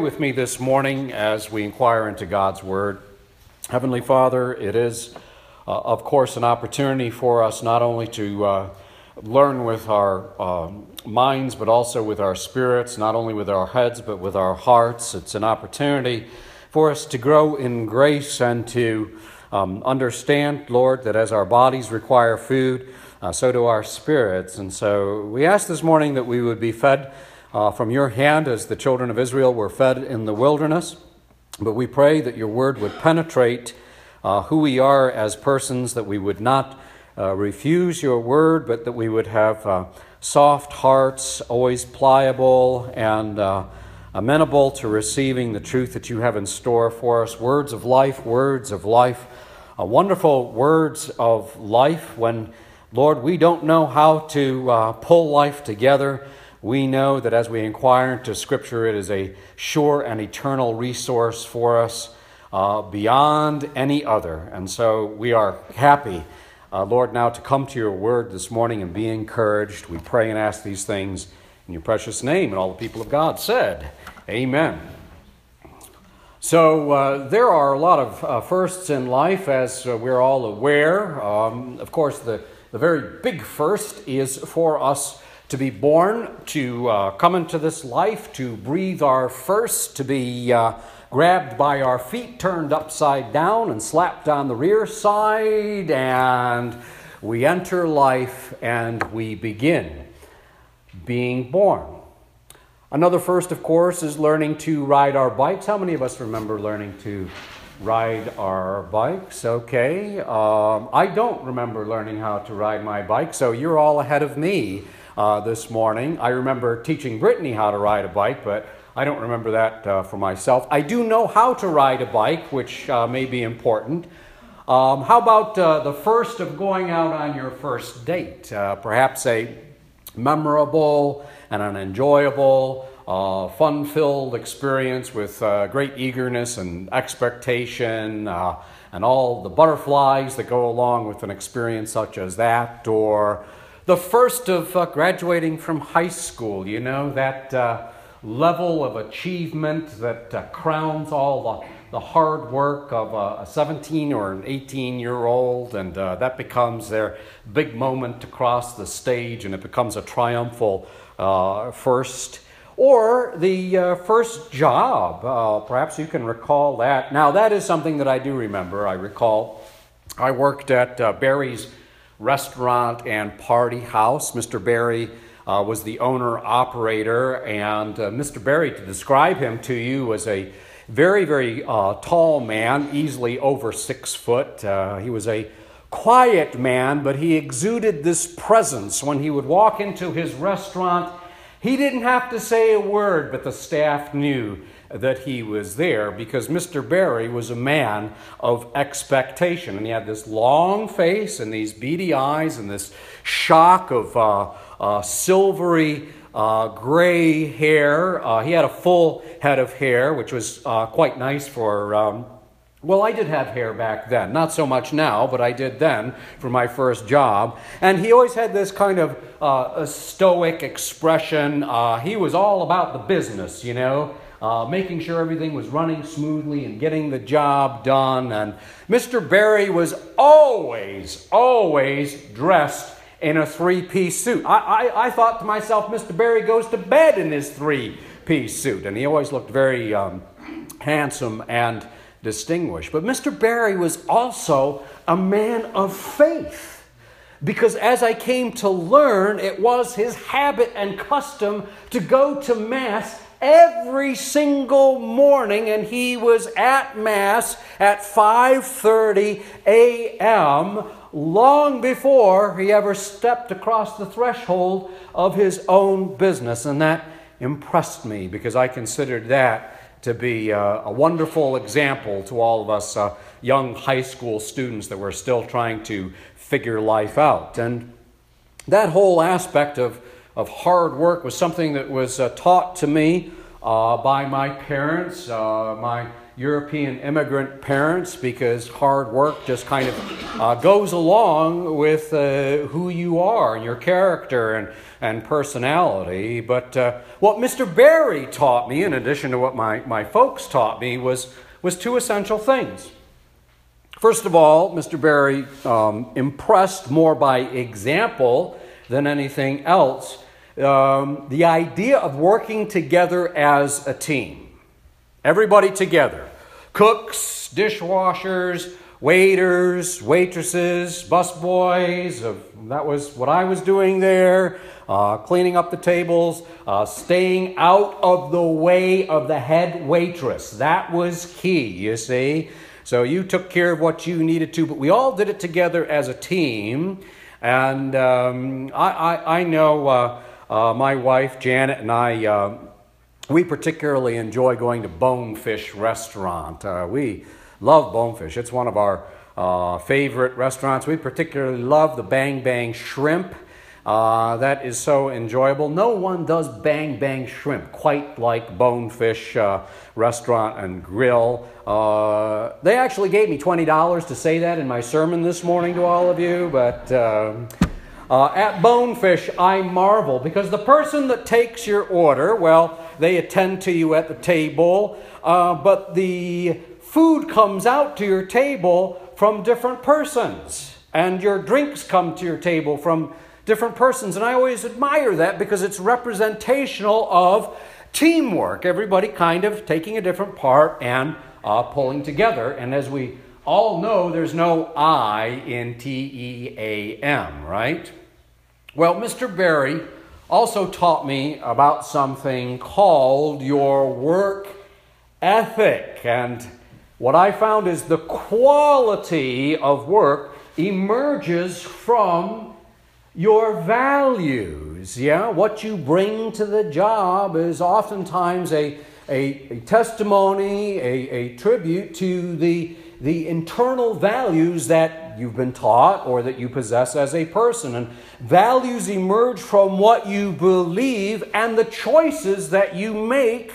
with me this morning as we inquire into God's Word. Heavenly Father, it is, uh, of course, an opportunity for us not only to uh, learn with our uh, minds, but also with our spirits, not only with our heads, but with our hearts. It's an opportunity for us to grow in grace and to um, understand, Lord, that as our bodies require food, uh, so do our spirits. And so we ask this morning that we would be fed uh, from your hand as the children of Israel were fed in the wilderness. But we pray that your word would penetrate uh, who we are as persons, that we would not uh, refuse your word, but that we would have uh, soft hearts, always pliable and uh, amenable to receiving the truth that you have in store for us. Words of life, words of life, uh, wonderful words of life when, Lord, we don't know how to pull life together we know that as we inquire into Scripture, it is a sure and eternal resource for us uh, beyond any other. And so we are happy, uh, Lord, now to come to your word this morning and be encouraged. We pray and ask these things in your precious name. And all the people of God said, Amen. So, uh, there are a lot of uh, firsts in life, as uh, we're all aware. Um, of course, the, the very big first is for us to be born, to uh, come into this life, to breathe our first, to be uh, grabbed by our feet, turned upside down, and slapped on the rear side, and we enter life and we begin being born. Another first, of course, is learning to ride our bikes. How many of us remember learning to ride our bikes? Okay. Um, I don't remember learning how to ride my bike, so you're all ahead of me uh, this morning. I remember teaching Brittany how to ride a bike, but I don't remember that uh, for myself. I do know how to ride a bike, which uh, may be important. Um, how about uh, the first of going out on your first date? Uh, perhaps a memorable and an enjoyable, uh, fun filled experience with great eagerness and expectation and all the butterflies that go along with an experience such as that, or the first of uh, graduating from high school, you know, that uh, level of achievement that uh, crowns all the, the hard work of a 17 or an 18 year old, and uh, that becomes their big moment to cross the stage, and it becomes a triumphal uh, first. Or the uh, first job, perhaps you can recall that. Now, that is something that I do remember. I recall I worked at Barry's restaurant and party house. Mr. Barry uh, was the owner operator, and uh, Mr. Barry, to describe him to you, was a very, very uh, tall man, easily over six foot. Uh, he was a quiet man, but he exuded this presence when he would walk into his restaurant. He didn't have to say a word, but the staff knew that he was there because Mr. Barry was a man of expectation. And he had this long face and these beady eyes and this shock of uh, uh, silvery uh, gray hair. Uh, he had a full head of hair, which was uh, quite nice for. Um, well, I did have hair back then. Not so much now, but I did then for my first job. And he always had this kind of uh, stoic expression. he was all about the business, you know uh, making sure everything was running smoothly and getting the job done. And Mr. Barry was always, always dressed in a three piece suit. I, I, I, thought to myself, Mr. Barry goes to bed in his three piece suit. And he always looked very um, handsome and distinguished. But Mr. Barry was also a man of faith. Because as I came to learn, it was his habit and custom to go to Mass every single morning and he was at mass at 5:30 a.m. long before he ever stepped across the threshold of his own business and that impressed me because I considered that to be a, a wonderful example to all of us uh, young high school students that were still trying to figure life out and that whole aspect of of hard work was something that was uh, taught to me uh, by my parents, uh, my European immigrant parents, because hard work just kind of uh, goes along with uh, who you are and your character and, and personality. But uh, what Mr. Barry taught me, in addition to what my, my folks taught me, was, was two essential things. First of all, Mr. Barry um, impressed more by example than anything else um, the idea of working together as a team. Everybody together cooks, dishwashers, waiters, waitresses, busboys. That was what I was doing there. Uh, cleaning up the tables, uh, staying out of the way of the head waitress. That was key, you see. So you took care of what you needed to, but we all did it together as a team. And um, I, I, I, know uh, uh, my wife Janet and I, uh, we particularly enjoy going to Bonefish Restaurant. Uh, we love Bonefish. It's one of our uh, favorite restaurants. We particularly love the Bang Bang Shrimp. Uh, that is so enjoyable. No one does bang bang shrimp quite like Bonefish uh, Restaurant and Grill. They actually gave me $20 to say that in my sermon this morning to all of you, but um, uh, at Bonefish, I marvel because the person that takes your order, well, they attend to you at the table, uh, but the food comes out to your table from different persons, and your drinks come to your table from different persons. And I always admire that because it's representational of teamwork. Everybody kind of taking a different part and uh, pulling together. And as we all know, there's no I in T E A M, right? Well, Mr. Barry also taught me about something called your work ethic. And what I found is the quality of work emerges from your values. Yeah, what you bring to the job is oftentimes a, a, a testimony, a, a tribute to the, the internal values that you've been taught or that you possess as a person. And values emerge from what you believe and the choices that you make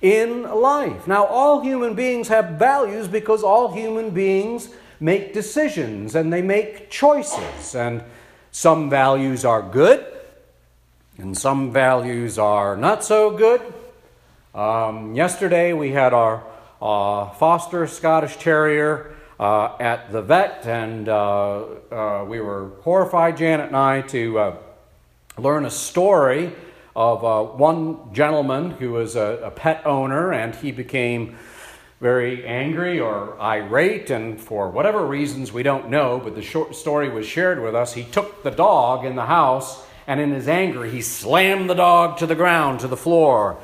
in life. Now, all human beings have values because all human beings make decisions and they make choices. And some values are good, and some values are not so good. Um, yesterday, we had our uh, foster Scottish Terrier uh, at the vet, and uh, uh we were horrified, Janet and I, to uh, learn a story of one gentleman who was a, a pet owner, and he became very angry or irate, and for whatever reasons we don't know, but the short story was shared with us, he took the dog in the house, and in his anger, he slammed the dog to the ground, to the floor,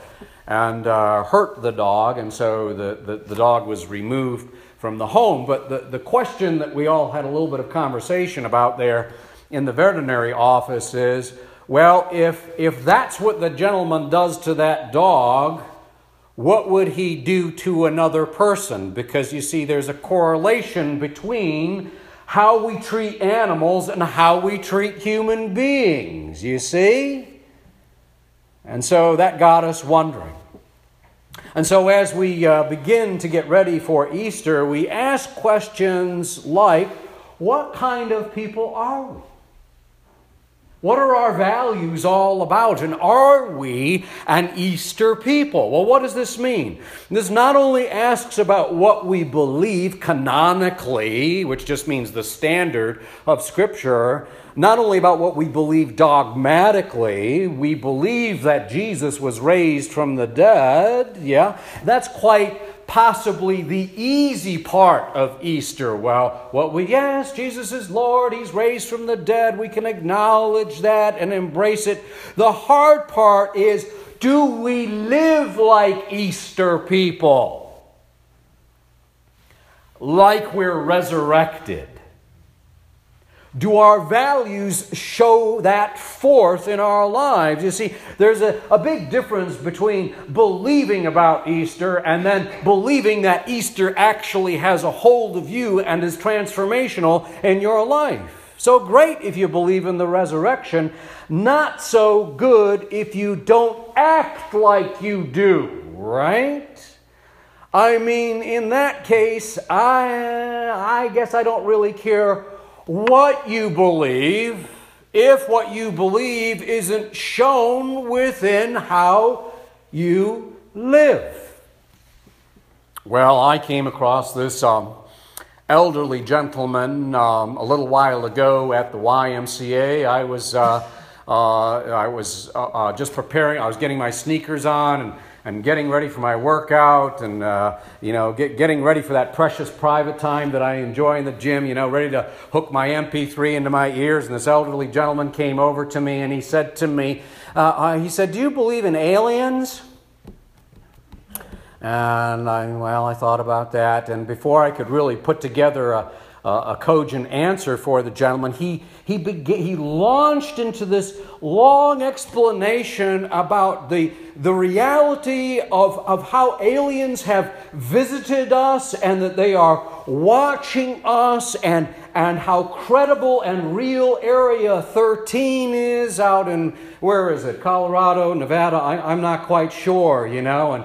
and uh, hurt the dog, and so the, the, the dog was removed from the home. But the, the question that we all had a little bit of conversation about there in the veterinary office is well, if, if that's what the gentleman does to that dog, what would he do to another person? Because you see, there's a correlation between how we treat animals and how we treat human beings, you see? And so that got us wondering. And so, as we uh, begin to get ready for Easter, we ask questions like what kind of people are we? What are our values all about? And are we an Easter people? Well, what does this mean? This not only asks about what we believe canonically, which just means the standard of Scripture, not only about what we believe dogmatically, we believe that Jesus was raised from the dead. Yeah, that's quite possibly the easy part of Easter. Well, what we, yes, Jesus is Lord, He's raised from the dead. We can acknowledge that and embrace it. The hard part is do we live like Easter people? Like we're resurrected? Do our values show that forth in our lives? You see, there's a, a big difference between believing about Easter and then believing that Easter actually has a hold of you and is transformational in your life. So great if you believe in the resurrection, not so good if you don't act like you do, right? I mean, in that case, I, I guess I don't really care what you believe if what you believe isn't shown within how you live. Well, I came across this um, elderly gentleman um, a little while ago at the YMCA. I was, uh, uh, I was uh, uh, just preparing, I was getting my sneakers on and, and getting ready for my workout and, uh, you know, get, getting ready for that precious private time that I enjoy in the gym, you know, ready to hook my MP3 into my ears. And this elderly gentleman came over to me and he said to me, uh, he said, Do you believe in aliens? And I, well, I thought about that. And before I could really put together a, a, a cogent answer for the gentleman, he, he, began, he launched into this long explanation about the, the reality of, of how aliens have visited us and that they are watching us and, and how credible and real Area 13 is out in, where is it, Colorado, Nevada? I, I'm not quite sure, you know. And,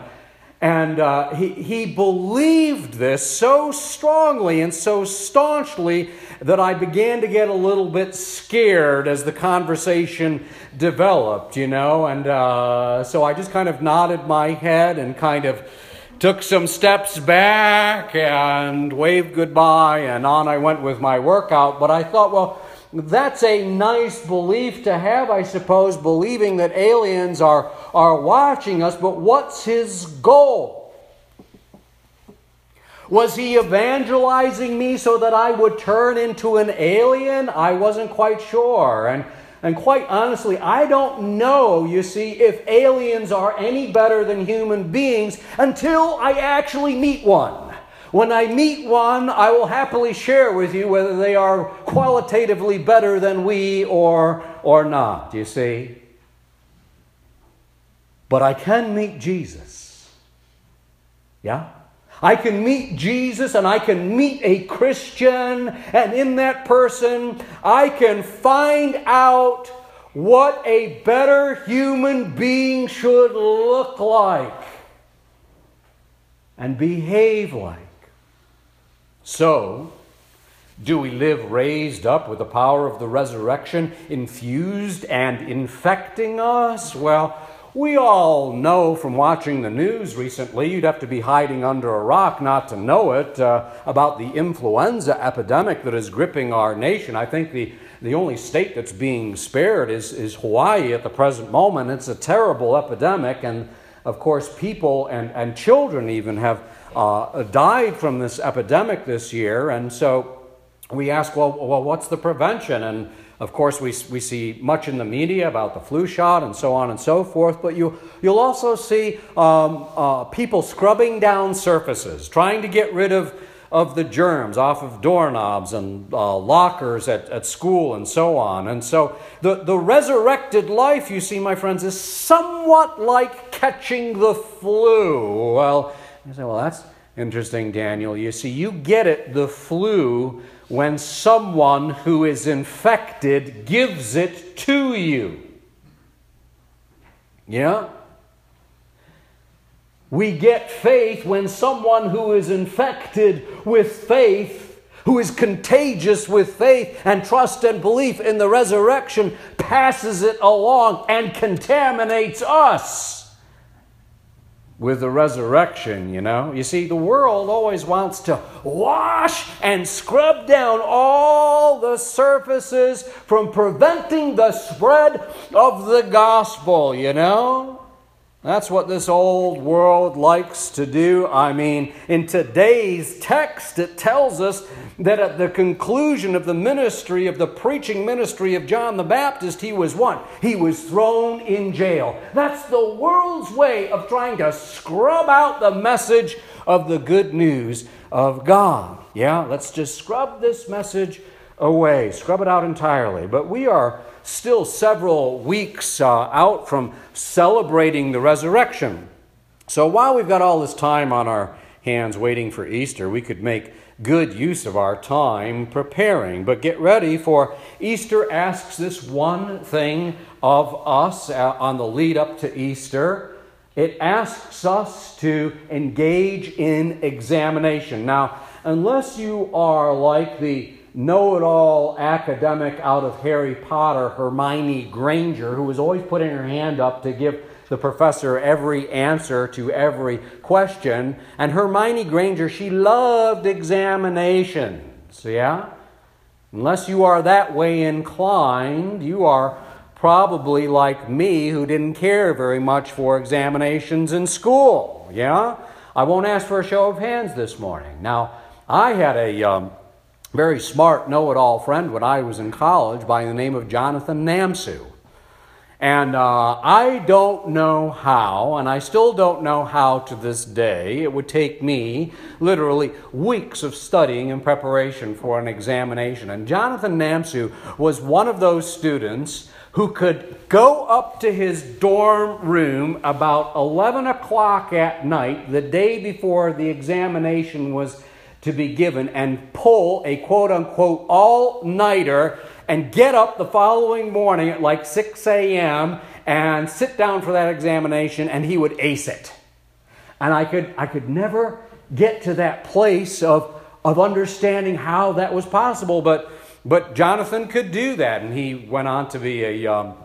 and uh, he, he believed this so strongly and so staunchly that I began to get a little bit scared as the conversation developed, you know. And uh, so I just kind of nodded my head and kind of took some steps back and waved goodbye, and on I went with my workout. But I thought, well, that's a nice belief to have, I suppose, believing that aliens are, are watching us, but what's his goal? Was he evangelizing me so that I would turn into an alien? I wasn't quite sure. And, and quite honestly, I don't know, you see, if aliens are any better than human beings until I actually meet one. When I meet one, I will happily share with you whether they are qualitatively better than we or, or not, you see. But I can meet Jesus. Yeah? I can meet Jesus and I can meet a Christian, and in that person, I can find out what a better human being should look like and behave like. So, do we live raised up with the power of the resurrection, infused and infecting us? Well, we all know from watching the news recently, you'd have to be hiding under a rock not to know it, uh, about the influenza epidemic that is gripping our nation. I think the, the only state that's being spared is, is Hawaii at the present moment. It's a terrible epidemic, and of course, people and, and children even have uh, died from this epidemic this year. And so we ask, well, well, what's the prevention? And of course, we, we see much in the media about the flu shot and so on and so forth, but you, you'll also see um, uh, people scrubbing down surfaces, trying to get rid of, of the germs off of doorknobs and uh, lockers at, at school and so on. And so the, the resurrected life, you see, my friends, is somewhat like catching the flu. Well, you say, well, that's interesting, Daniel. You see, you get it, the flu, when someone who is infected gives it to you. Yeah? We get faith when someone who is infected with faith, who is contagious with faith and trust and belief in the resurrection, passes it along and contaminates us with the resurrection, you know. You see, the world always wants to wash and scrub down all the surfaces from preventing the spread of the gospel, you know. That's what this old world likes to do. I mean, in today's text, it tells us that at the conclusion of the ministry, of the preaching ministry of John the Baptist, he was what? He was thrown in jail. That's the world's way of trying to scrub out the message of the good news of God. Yeah, let's just scrub this message away, scrub it out entirely. But we are still several weeks uh, out from celebrating the resurrection. So while we've got all this time on our hands waiting for Easter, we could make good use of our time preparing. But get ready, for Easter asks this one thing of us uh, on the lead up to Easter. It asks us to engage in examination. Now, unless you are like the know it all academic out of Harry Potter, Hermione Granger, who was always putting her hand up to give the professor every answer to every question. And Hermione Granger, she loved examinations, yeah? Unless you are that way inclined, you are probably like me who didn't care very much for examinations in school, yeah? I won't ask for a show of hands this morning. Now, I had a. Um, very smart know it all friend when I was in college by the name of Jonathan Namsu. And uh, I don't know how, and I still don't know how to this day. It would take me literally weeks of studying in preparation for an examination. And Jonathan Namsu was one of those students who could go up to his dorm room about 11 o'clock at night, the day before the examination was to be given and pull a quote unquote all nighter and get up the following morning at like 6 a.m. and sit down for that examination and he would ace it. And I could, I could never get to that place of, of understanding how that was possible, but, but Jonathan could do that. And he went on to be a um,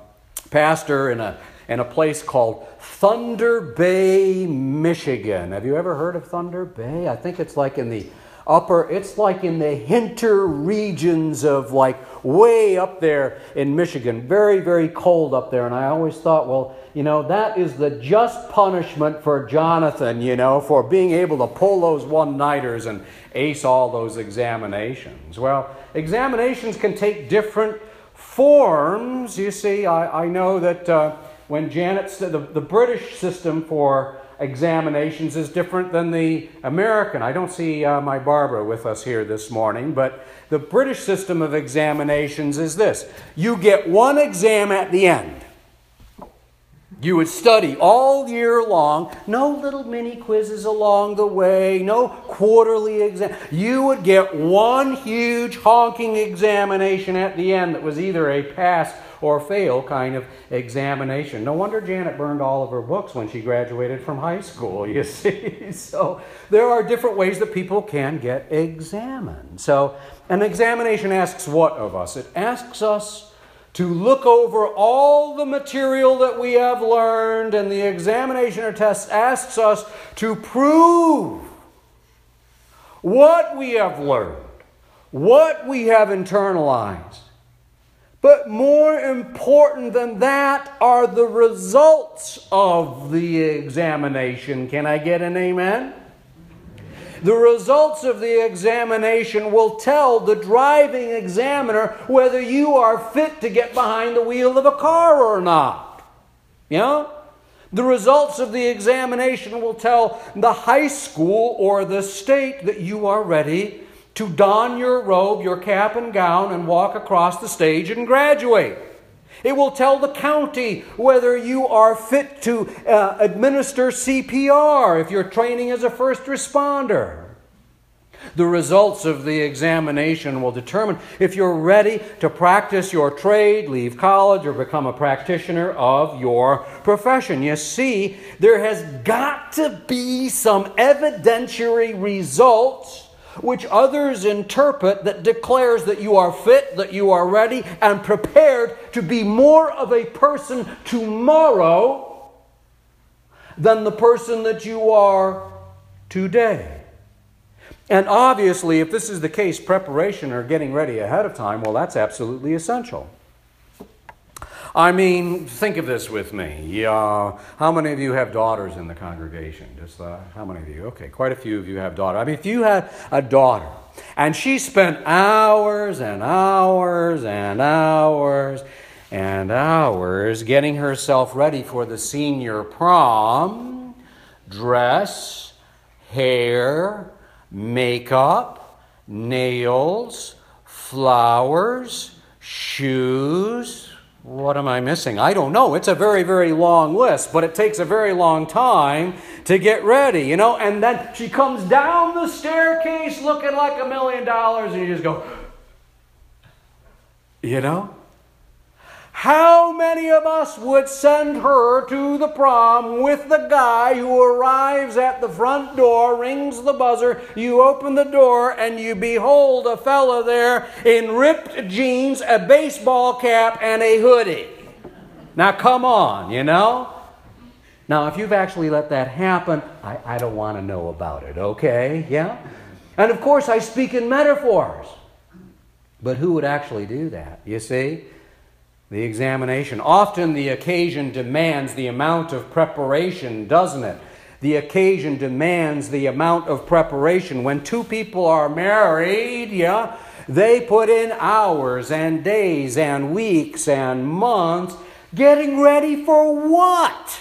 pastor in a, in a place called Thunder Bay, Michigan. Have you ever heard of Thunder Bay? I think it's like in the upper, it's like in the hinter regions of like way up there in Michigan. Very, very cold up there. And I always thought, well, you know, that is the just punishment for Jonathan, you know, for being able to pull those one nighters and ace all those examinations. Well, examinations can take different forms. You see, I, I know that uh, when Janet said the, the British system for examinations is different than the American. I don't see uh, my Barbara with us here this morning, but the British system of examinations is this you get one exam at the end. You would study all year long, no little mini quizzes along the way, no quarterly exam. You would get one huge honking examination at the end that was either a pass or fail kind of examination. No wonder Janet burned all of her books when she graduated from high school, you see. so there are different ways that people can get examined. So an examination asks what of us? It asks us to look over all the material that we have learned, and the examination or test asks us to prove what we have learned, what we have internalized. But more important than that are the results of the examination. Can I get an amen? The results of the examination will tell the driving examiner whether you are fit to get behind the wheel of a car or not. Yeah? The results of the examination will tell the high school or the state that you are ready to don your robe, your cap and gown, and walk across the stage and graduate. It will tell the county whether you are fit to uh, administer CPR if you're training as a first responder. The results of the examination will determine if you're ready to practice your trade, leave college, or become a practitioner of your profession. You see, there has got to be some evidentiary results which others interpret that declares that you are fit, that you are ready, and prepared to be more of a person tomorrow than the person that you are today. And obviously, if this is the case, preparation or getting ready ahead of time, well, that's absolutely essential. I mean, think of this with me. Uh, how many of you have daughters in the congregation? Just uh, how many of you? Okay, quite a few of you have daughters. I mean, if you had a daughter and she spent hours and hours and hours and hours getting herself ready for the senior prom, dress, hair, makeup, nails, flowers, shoes, What am I missing? I don't know. It's a very, very long list, but it takes a very long time to get ready, you know? And then she comes down the staircase looking like a million dollars, and you just go, you know? How many of us would send her to the prom with the guy who arrives at the front door, rings the buzzer, you open the door, and you behold a fella there in ripped jeans, a baseball cap, and a hoodie? Now, come on, you know? Now, if you've actually let that happen, I, I don't want to know about it, okay? Yeah? And of course, I speak in metaphors. But who would actually do that? You see? The examination. Often the occasion demands the amount of preparation, doesn't it? The occasion demands the amount of preparation. When two people are married, yeah, they put in hours and days and weeks and months getting ready for what?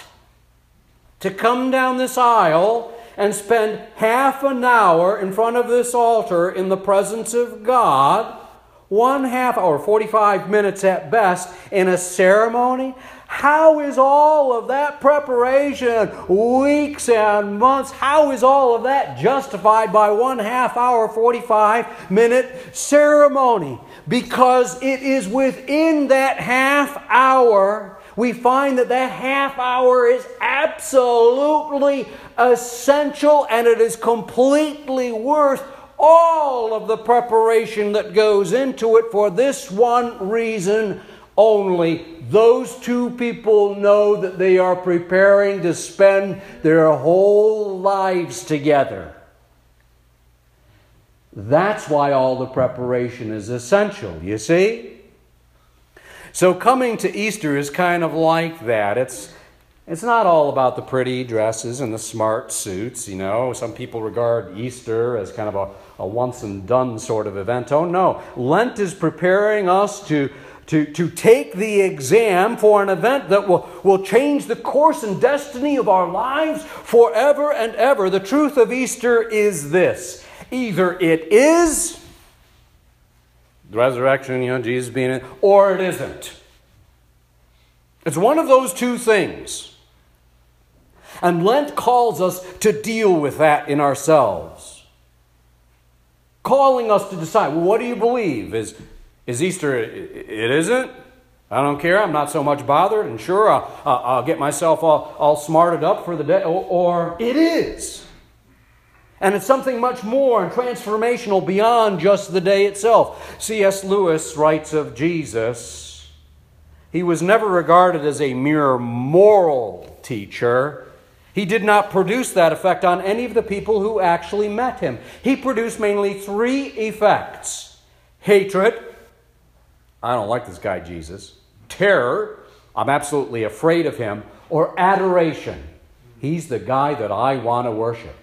To come down this aisle and spend half an hour in front of this altar in the presence of God one half hour, 45 minutes at best, in a ceremony? How is all of that preparation, weeks and months, how is all of that justified by one half hour, 45 minute ceremony? Because it is within that half hour we find that that half hour is absolutely essential and it is completely worth all of the preparation that goes into it for this one reason only. Those two people know that they are preparing to spend their whole lives together. That's why all the preparation is essential, you see? So, coming to Easter is kind of like that. It's it's not all about the pretty dresses and the smart suits, you know. Some people regard Easter as kind of a, a once and done sort of event. Oh, no. Lent is preparing us to, to, to take the exam for an event that will, will change the course and destiny of our lives forever and ever. The truth of Easter is this either it is the resurrection, you know, Jesus being it, or it isn't. It's one of those two things. And Lent calls us to deal with that in ourselves. Calling us to decide, well, what do you believe? Is, is Easter, it isn't? I don't care. I'm not so much bothered. And sure, I'll, I'll get myself all, all smarted up for the day. Or, or it is. And it's something much more and transformational beyond just the day itself. C.S. Lewis writes of Jesus, he was never regarded as a mere moral teacher he did not produce that effect on any of the people who actually met him. He produced mainly three effects hatred, I don't like this guy Jesus, terror, I'm absolutely afraid of him, or adoration. He's the guy that I want to worship.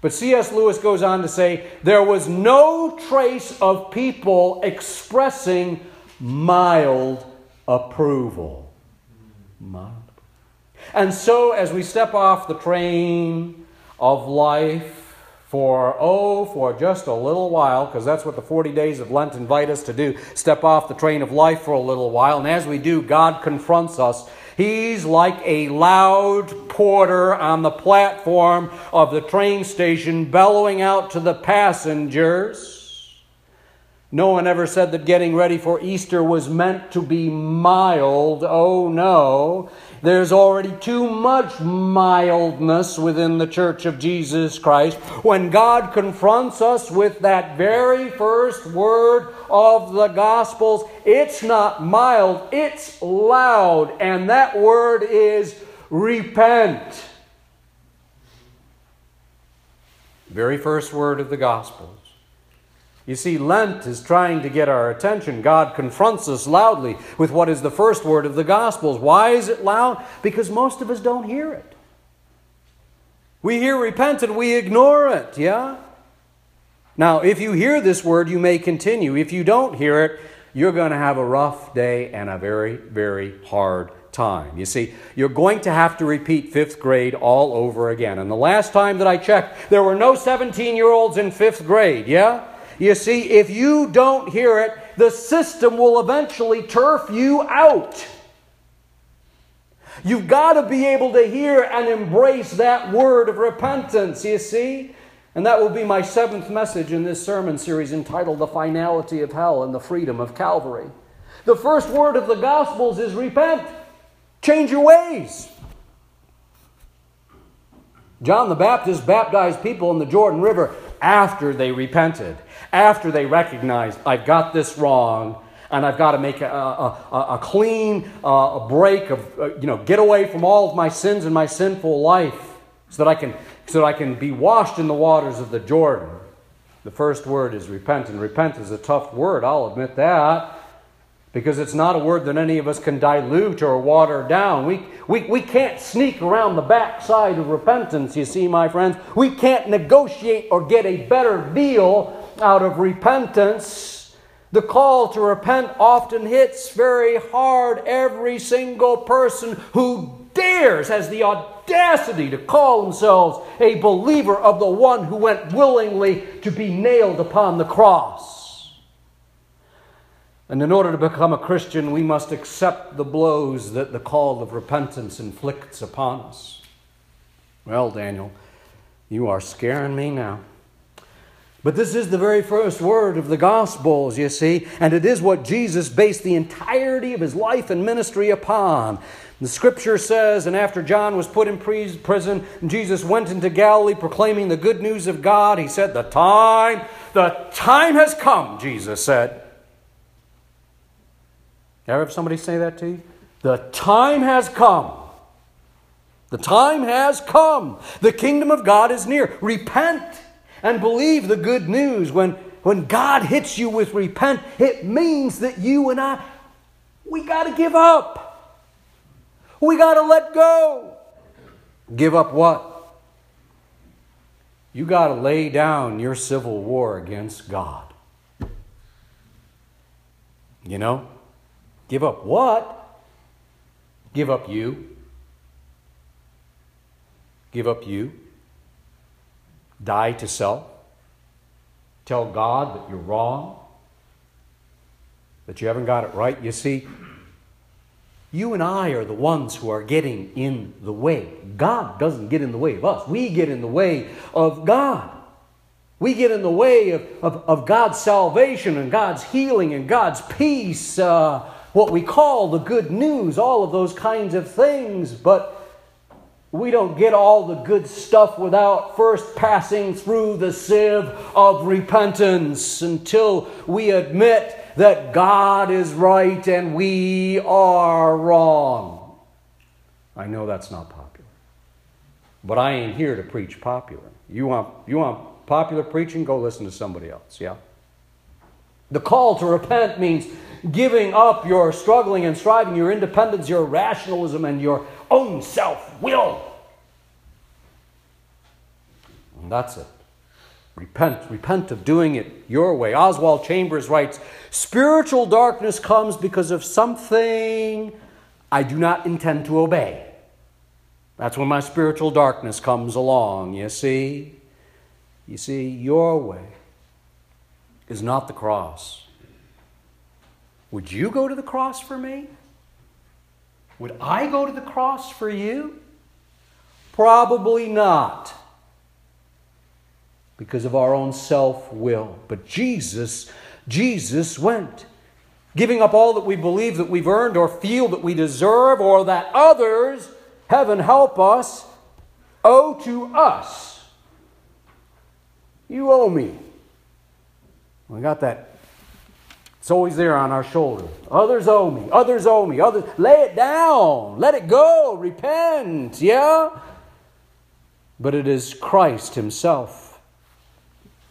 But C.S. Lewis goes on to say there was no trace of people expressing mild approval. Mild and so, as we step off the train of life for, oh, for just a little while, because that's what the 40 days of Lent invite us to do step off the train of life for a little while. And as we do, God confronts us. He's like a loud porter on the platform of the train station, bellowing out to the passengers. No one ever said that getting ready for Easter was meant to be mild. Oh no. There's already too much mildness within the church of Jesus Christ. When God confronts us with that very first word of the Gospels, it's not mild, it's loud. And that word is repent. Very first word of the Gospels. You see, Lent is trying to get our attention. God confronts us loudly with what is the first word of the Gospels. Why is it loud? Because most of us don't hear it. We hear repent and we ignore it, yeah? Now, if you hear this word, you may continue. If you don't hear it, you're going to have a rough day and a very, very hard time. You see, you're going to have to repeat fifth grade all over again. And the last time that I checked, there were no 17 year olds in fifth grade, yeah? You see, if you don't hear it, the system will eventually turf you out. You've got to be able to hear and embrace that word of repentance, you see? And that will be my seventh message in this sermon series entitled The Finality of Hell and the Freedom of Calvary. The first word of the Gospels is repent, change your ways. John the Baptist baptized people in the Jordan River after they repented, after they recognized, I've got this wrong, and I've got to make a, a, a clean uh, break of, uh, you know, get away from all of my sins and my sinful life so that I can, so that I can be washed in the waters of the Jordan. The first word is repent, and repent is a tough word, I'll admit that because it's not a word that any of us can dilute or water down. We, we, we can't sneak around the backside of repentance, you see, my friends. We can't negotiate or get a better deal out of repentance. The call to repent often hits very hard every single person who dares, has the audacity to call themselves a believer of the one who went willingly to be nailed upon the cross. And in order to become a Christian, we must accept the blows that the call of repentance inflicts upon us. Well, Daniel, you are scaring me now. But this is the very first word of the Gospels, you see, and it is what Jesus based the entirety of his life and ministry upon. The scripture says, and after John was put in prison, Jesus went into Galilee proclaiming the good news of God. He said, The time, the time has come, Jesus said. Ever have somebody say that to you? The time has come. The time has come. The kingdom of God is near. Repent and believe the good news. When, when God hits you with repent, it means that you and I, we got to give up. We got to let go. Give up what? You got to lay down your civil war against God. You know? Give up what? Give up you. Give up you. Die to self. Tell God that you're wrong, that you haven't got it right. You see, you and I are the ones who are getting in the way. God doesn't get in the way of us, we get in the way of God. We get in the way of, of, of God's salvation and God's healing and God's peace. Uh, what we call the good news, all of those kinds of things, but we don't get all the good stuff without first passing through the sieve of repentance until we admit that God is right and we are wrong. I know that's not popular, but I ain't here to preach popular. You want, you want popular preaching? Go listen to somebody else, yeah? The call to repent means giving up your struggling and striving, your independence, your rationalism, and your own self will. And that's it. Repent. Repent of doing it your way. Oswald Chambers writes Spiritual darkness comes because of something I do not intend to obey. That's when my spiritual darkness comes along, you see? You see, your way is not the cross. Would you go to the cross for me? Would I go to the cross for you? Probably not. Because of our own self will. But Jesus, Jesus went. Giving up all that we believe that we've earned or feel that we deserve or that others, heaven help us, owe to us. You owe me. We got that it's always there on our shoulder. Others owe me. Others owe me. Others lay it down. Let it go. Repent. Yeah? But it is Christ Himself.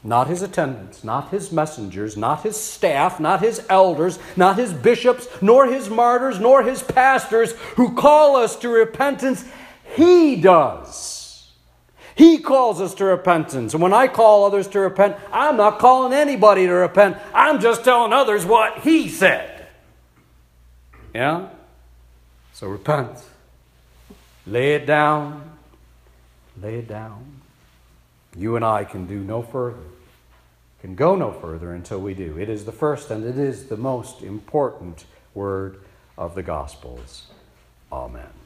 Not his attendants, not his messengers, not his staff, not his elders, not his bishops, nor his martyrs, nor his pastors who call us to repentance. He does. He calls us to repentance. And when I call others to repent, I'm not calling anybody to repent. I'm just telling others what He said. Yeah? So repent. Lay it down. Lay it down. You and I can do no further. can go no further until we do. It is the first and it is the most important word of the Gospels. Amen.